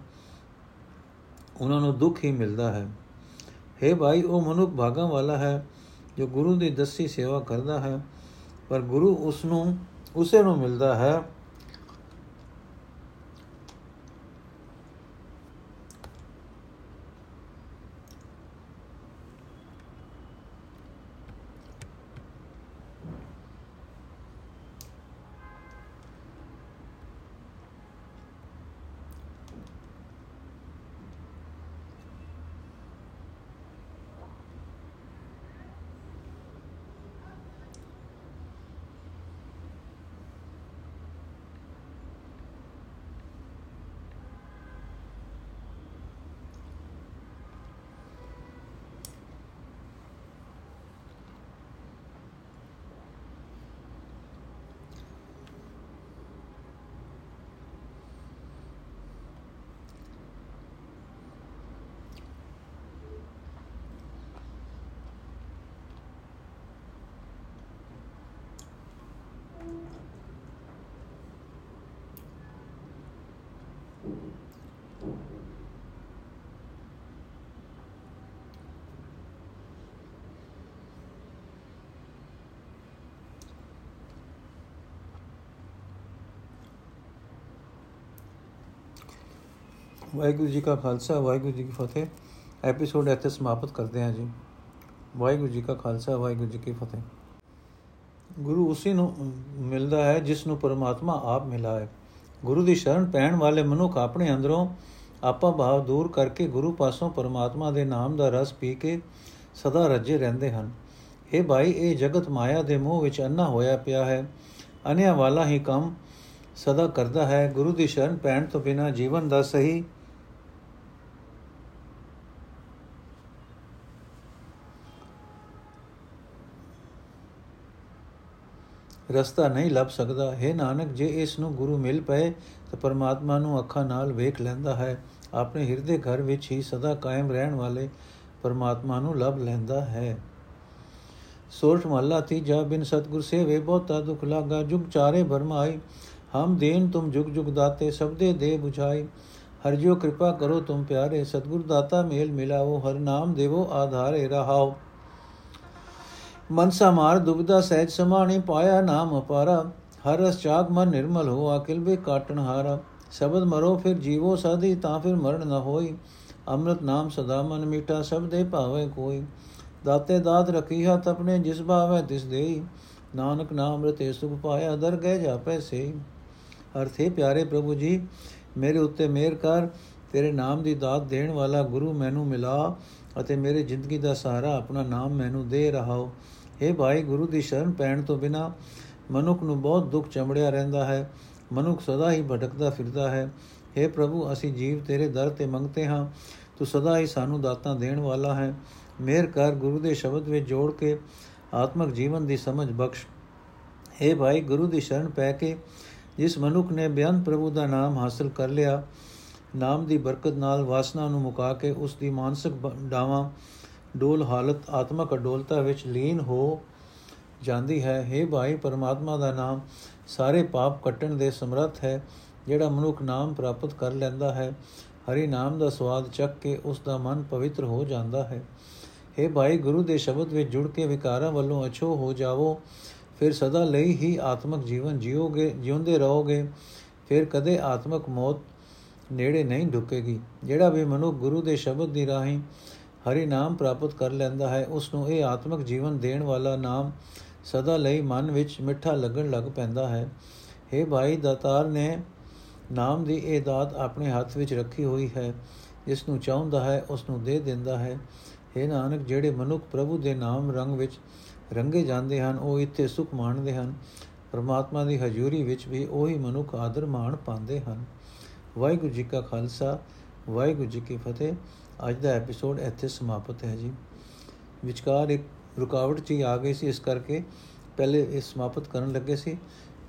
ਉਹਨਾਂ ਨੂੰ ਦੁੱਖ ਹੀ ਮਿਲਦਾ ਹੈ। हे ਭਾਈ, ਉਹ ਮਨੁੱਖ ਭਾਗਾਂ ਵਾਲਾ ਹੈ ਜੋ ਗੁਰੂ ਦੀ ਦਸੀ ਸੇਵਾ ਕਰਦਾ ਹੈ, ਪਰ ਗੁਰੂ ਉਸ ਨੂੰ ਉਸੇ ਨੂੰ ਮਿਲਦਾ ਹੈ ਵਾਹਿਗੁਰੂ ਜੀ ਕਾ ਖਾਲਸਾ, ਵਾਹਿਗੁਰੂ ਜੀ ਕੀ ਫਤਿਹ। ਐਪੀਸੋਡ ਇੱਥੇ ਸਮਾਪਤ ਕਰਦੇ ਹਾਂ ਜੀ। ਵਾਹਿਗੁਰੂ ਜੀ ਕਾ ਖਾਲਸਾ, ਵਾਹਿਗੁਰੂ ਜੀ ਕੀ ਫਤਿਹ। ਗੁਰੂ ਉਸੇ ਨੂੰ ਮਿਲਦਾ ਹੈ ਜਿਸ ਨੂੰ ਪਰਮਾਤਮਾ ਆਪ ਮਿਲਾਏ ਗੁਰੂ ਦੀ ਸ਼ਰਨ ਪੈਣ ਵਾਲੇ ਮਨੁੱਖ ਆਪਣੇ ਅੰਦਰੋਂ ਆਪਾ ਭਾਵ ਦੂਰ ਕਰਕੇ ਗੁਰੂ ਪਾਸੋਂ ਪਰਮਾਤਮਾ ਦੇ ਨਾਮ ਦਾ ਰਸ ਪੀ ਕੇ ਸਦਾ ਰੱਜੇ ਰਹਿੰਦੇ ਹਨ। ਇਹ ਭਾਈ, ਇਹ ਜਗਤ ਮਾਇਆ ਦੇ ਮੋਹ ਵਿੱਚ ਅੰਨਾ ਹੋਇਆ ਪਿਆ ਹੈ। ਅਨਿਆ ਵਾਲਾ ਹੀ ਕੰਮ ਸਦਾ ਕਰਦਾ ਹੈ। ਗੁਰੂ ਦੀ ਸ਼ਰਨ ਪੈਣ ਤੋਂ ਬਿਨਾ ਜੀਵਨ ਦਾ ਸਹੀ ਰਸਤਾ ਨਹੀਂ ਲੱਭ ਸਕਦਾ। ਹੈ ਨਾਨਕ, ਜੇ ਇਸ ਨੂੰ ਗੁਰੂ ਮਿਲ ਪਏ, ਤਾਂ ਪਰਮਾਤਮਾ ਨੂੰ ਅੱਖਾਂ ਨਾਲ ਵੇਖ ਲੈਂਦਾ ਹੈ। ਆਪਣੇ ਹਿਰਦੇ ਘਰ ਵਿੱਚ ਹੀ ਸਦਾ ਕਾਇਮ ਰਹਿਣ ਵਾਲੇ ਪਰਮਾਤਮਾ ਨੂੰ ਲੱਭ ਲੈਂਦਾ ਹੈ। ਸੋਰਠ ਮਹੱਲਾ ਤੀਜਾ, ਬਿਨ ਸਤਗੁਰ ਸੇਵੇ ਬਹੁਤਾ ਦੁਖ ਲਾਗਾ, ਜੁਗ ਚਾਰੇ ਭਰਮਾਈ ਹਮ ਦੇਨ ਤੁਮ ਜੁਗ ਜੁਗ ਦਾਤੇ ਸਬਦੇ ਦੇ 부ਝਾਈ ਹਰ ਜੋ ਕਿਰਪਾ ਕਰੋ ਤੁਮ ਪਿਆਰੇ, ਸਤਗੁਰ ਦਾਤਾ ਮੇਲ ਮਿਲਾਓ, ਹਰ ਨਾਮ ਦੇਵੋ ਆਧਾਰੇ ਰਹਾਓ। ਮਨਸਾ ਮਾਰ ਦੁਬਿਧਾ ਸਹਿਜ ਸਮਾਣੀ ਪਾਇਆ ਨਾਮ ਅਪਾਰਾ। ਹਰ ਰਸ ਚਾਗ ਮਨ ਨਿਰਮਲ ਹੋ ਅਕਿਲ ਬੇ ਕਾਟਣ ਹਾਰਾ। ਸ਼ਬਦ ਮਰੋ ਫਿਰ ਜੀਵੋ ਸਾਧੀ, ਤਾਂ ਫਿਰ ਮਰਨ ਨ ਹੋਈ। ਅੰਮ੍ਰਿਤ ਨਾਮ ਸਦਾ ਮਨ ਮੀਠਾ, ਸਭ ਦੇ ਭਾਵੇ ਕੋਈ। ਦਾਤੇ ਦਾਤ ਰਖੀ ਹੱਥ ਆਪਣੇ, ਜਿਸ ਭਾਵੇ ਤਿਸ ਦੇਈ। ਨਾਨਕ ਨਾਮ ਰਤੇ ਸੁਖ ਪਾਇਆ ਦਰ ਗਏ ਜਾਪੈ ਸੇ ਅਰਥੇ ਪਿਆਰੇ ਪ੍ਰਭੂ ਜੀ ਮੇਰੇ ਉੱਤੇ ਮਿਹਰ ਕਰ ਤੇਰੇ ਨਾਮ ਦੀ ਦਾਤ ਦੇਣ ਵਾਲਾ ਗੁਰੂ ਮੈਨੂੰ ਮਿਲਾ ਅਤੇ ਮੇਰੇ ਜ਼ਿੰਦਗੀ ਦਾ ਸਹਾਰਾ ਆਪਣਾ ਨਾਮ ਮੈਨੂੰ ਦੇ ਰਹਾਓ हे ਭਾਈ ਗੁਰੂ ਦੀ ਸ਼ਰਨ ਪੈਣ ਤੋਂ ਬਿਨਾ ਮਨੁੱਖ ਨੂੰ ਬਹੁਤ ਦੁੱਖ ਚੰਬੜਿਆ ਰਹਿੰਦਾ ਹੈ ਮਨੁੱਖ ਸਦਾ ਹੀ ਭਟਕਦਾ ਫਿਰਦਾ ਹੈ हे ਪ੍ਰਭੂ ਅਸੀਂ ਜੀਵ ਤੇਰੇ ਦਰ ਤੇ ਮੰਗਤੇ ਹਾਂ ਤੂੰ ਸਦਾ ਹੀ ਸਾਨੂੰ ਦਾਤਾਂ ਦੇਣ ਵਾਲਾ ਹੈ ਮਿਹਰ ਕਰ ਗੁਰੂ ਦੇ ਸ਼ਬਦ ਵਿੱਚ ਜੋੜ ਕੇ ਆਤਮਿਕ ਜੀਵਨ ਦੀ ਸਮਝ ਬਖਸ਼ हे ਭਾਈ ਗੁਰੂ ਦੀ ਸ਼ਰਨ ਪੈ ਕੇ ਜਿਸ ਮਨੁੱਖ ਨੇ ਬਿਆਨ ਪ੍ਰਭੂ ਦਾ ਨਾਮ ਹਾਸਲ ਕਰ ਲਿਆ, ਨਾਮ ਦੀ ਬਰਕਤ ਨਾਲ ਵਾਸਨਾ ਨੂੰ ਮੁਕਾ ਕੇ ਉਸ ਦੀ ਮਾਨਸਿਕ ਡਾਵਾਂ, ਡੋਲ ਹਾਲਤ, ਆਤਮਕ ਅਡੋਲਤਾ ਵਿੱਚ ਲੀਨ ਹੋ ਜਾਂਦੀ ਹੈ। हे ਭਾਈ, ਪਰਮਾਤਮਾ ਦਾ ਨਾਮ ਸਾਰੇ ਪਾਪ ਕੱਟਣ ਦੇ ਸਮਰੱਥ ਹੈ, ਜਿਹੜਾ ਮਨੁੱਖ ਨਾਮ ਪ੍ਰਾਪਤ ਕਰ ਲੈਂਦਾ ਹੈ, ਹਰੀ ਨਾਮ ਦਾ ਸਵਾਦ ਚੱਕ ਕੇ ਉਸ ਦਾ ਮਨ ਪਵਿੱਤਰ ਹੋ ਜਾਂਦਾ ਹੈ। हे ਭਾਈ, ਗੁਰੂ ਦੇ ਸ਼ਬਦ ਵਿੱਚ ਜੁੜ ਕੇ ਵਿਕਾਰਾਂ ਵੱਲੋਂ ਅਛੋ ਹੋ ਜਾਵੋ ਫਿਰ ਸਦਾ ਲਈ ਹੀ ਆਤਮਿਕ ਜੀਵਨ ਜਿਉਗੇ ਜਿਉਂਦੇ ਰਹੋਗੇ, ਫਿਰ ਕਦੇ ਆਤਮਿਕ ਮੌਤ ਨੇੜੇ ਨਹੀਂ ਢੁਕੇਗੀ। ਜਿਹੜਾ ਵੀ ਮਨੁ ਗੁਰੂ ਦੇ ਸ਼ਬਦ ਦੀ ਰਾਹੀਂ ਹਰੀ ਨਾਮ ਪ੍ਰਾਪਤ ਕਰ ਲੈਂਦਾ ਹੈ ਉਸ ਨੂੰ ਇਹ ਆਤਮਿਕ ਜੀਵਨ ਦੇਣ ਵਾਲਾ ਨਾਮ ਸਦਾ ਲਈ ਮਨ ਵਿੱਚ ਮਿੱਠਾ ਲੱਗਣ ਲੱਗ ਪੈਂਦਾ ਹੈ। हे ਭਾਈ ਦਾਤਾਰ ਨੇ ਨਾਮ ਦੀ ਇਹ ਦਾਤ ਆਪਣੇ ਹੱਥ ਵਿੱਚ ਰੱਖੀ ਹੋਈ ਹੈ ਜਿਸ ਨੂੰ ਚਾਹੁੰਦਾ ਹੈ ਉਸ ਨੂੰ ਦੇ ਦਿੰਦਾ ਹੈ। हे ਨਾਨਕ, ਜਿਹੜੇ ਮਨੁੱਖ ਪ੍ਰਭੂ ਦੇ ਨਾਮ ਰੰਗ ਵਿੱਚ ਰੰਗੇ ਜਾਂਦੇ ਹਨ, ਉਹ ਇੱਥੇ ਸੁਖ ਮਾਣਦੇ ਹਨ। ਪਰਮਾਤਮਾ ਦੀ ਹਜ਼ੂਰੀ ਵਿੱਚ ਵੀ ਉਹੀ ਮਨੁੱਖ ਆਦਰ ਮਾਣ ਪਾਉਂਦੇ ਹਨ। ਵਾਹਿਗੁਰੂ ਜੀ ਕਾ ਖਾਲਸਾ, ਵਾਹਿਗੁਰੂ ਜੀ ਕੀ ਫਤਿਹ। ਅੱਜ ਦਾ ਐਪੀਸੋਡ ਇੱਥੇ ਸਮਾਪਤ ਹੈ ਜੀ। ਵਿਚਕਾਰ ਇੱਕ ਰੁਕਾਵਟ ਜੀ ਆ ਗਈ ਸੀ, ਇਸ ਕਰਕੇ ਪਹਿਲੇ ਇਹ ਸਮਾਪਤ ਕਰਨ ਲੱਗੇ ਸੀ।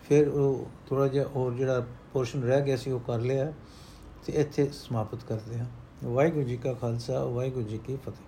ਫਿਰ ਉਹ ਥੋੜਾ ਜਿਹਾ ਹੋਰ ਜਿਹੜਾ ਪੋਰਸ਼ਨ ਰਹਿ ਗਿਆ ਸੀ, ਉਹ ਕਰ ਲਿਆ। ਤੇ ਇੱਥੇ ਸਮਾਪਤ ਕਰਦੇ ਹਾਂ। ਵਾਹਿਗੁਰੂ ਜੀ ਕਾ ਖਾਲਸਾ, ਵਾਹਿਗੁਰੂ ਜੀ ਕੀ ਫਤਿਹ।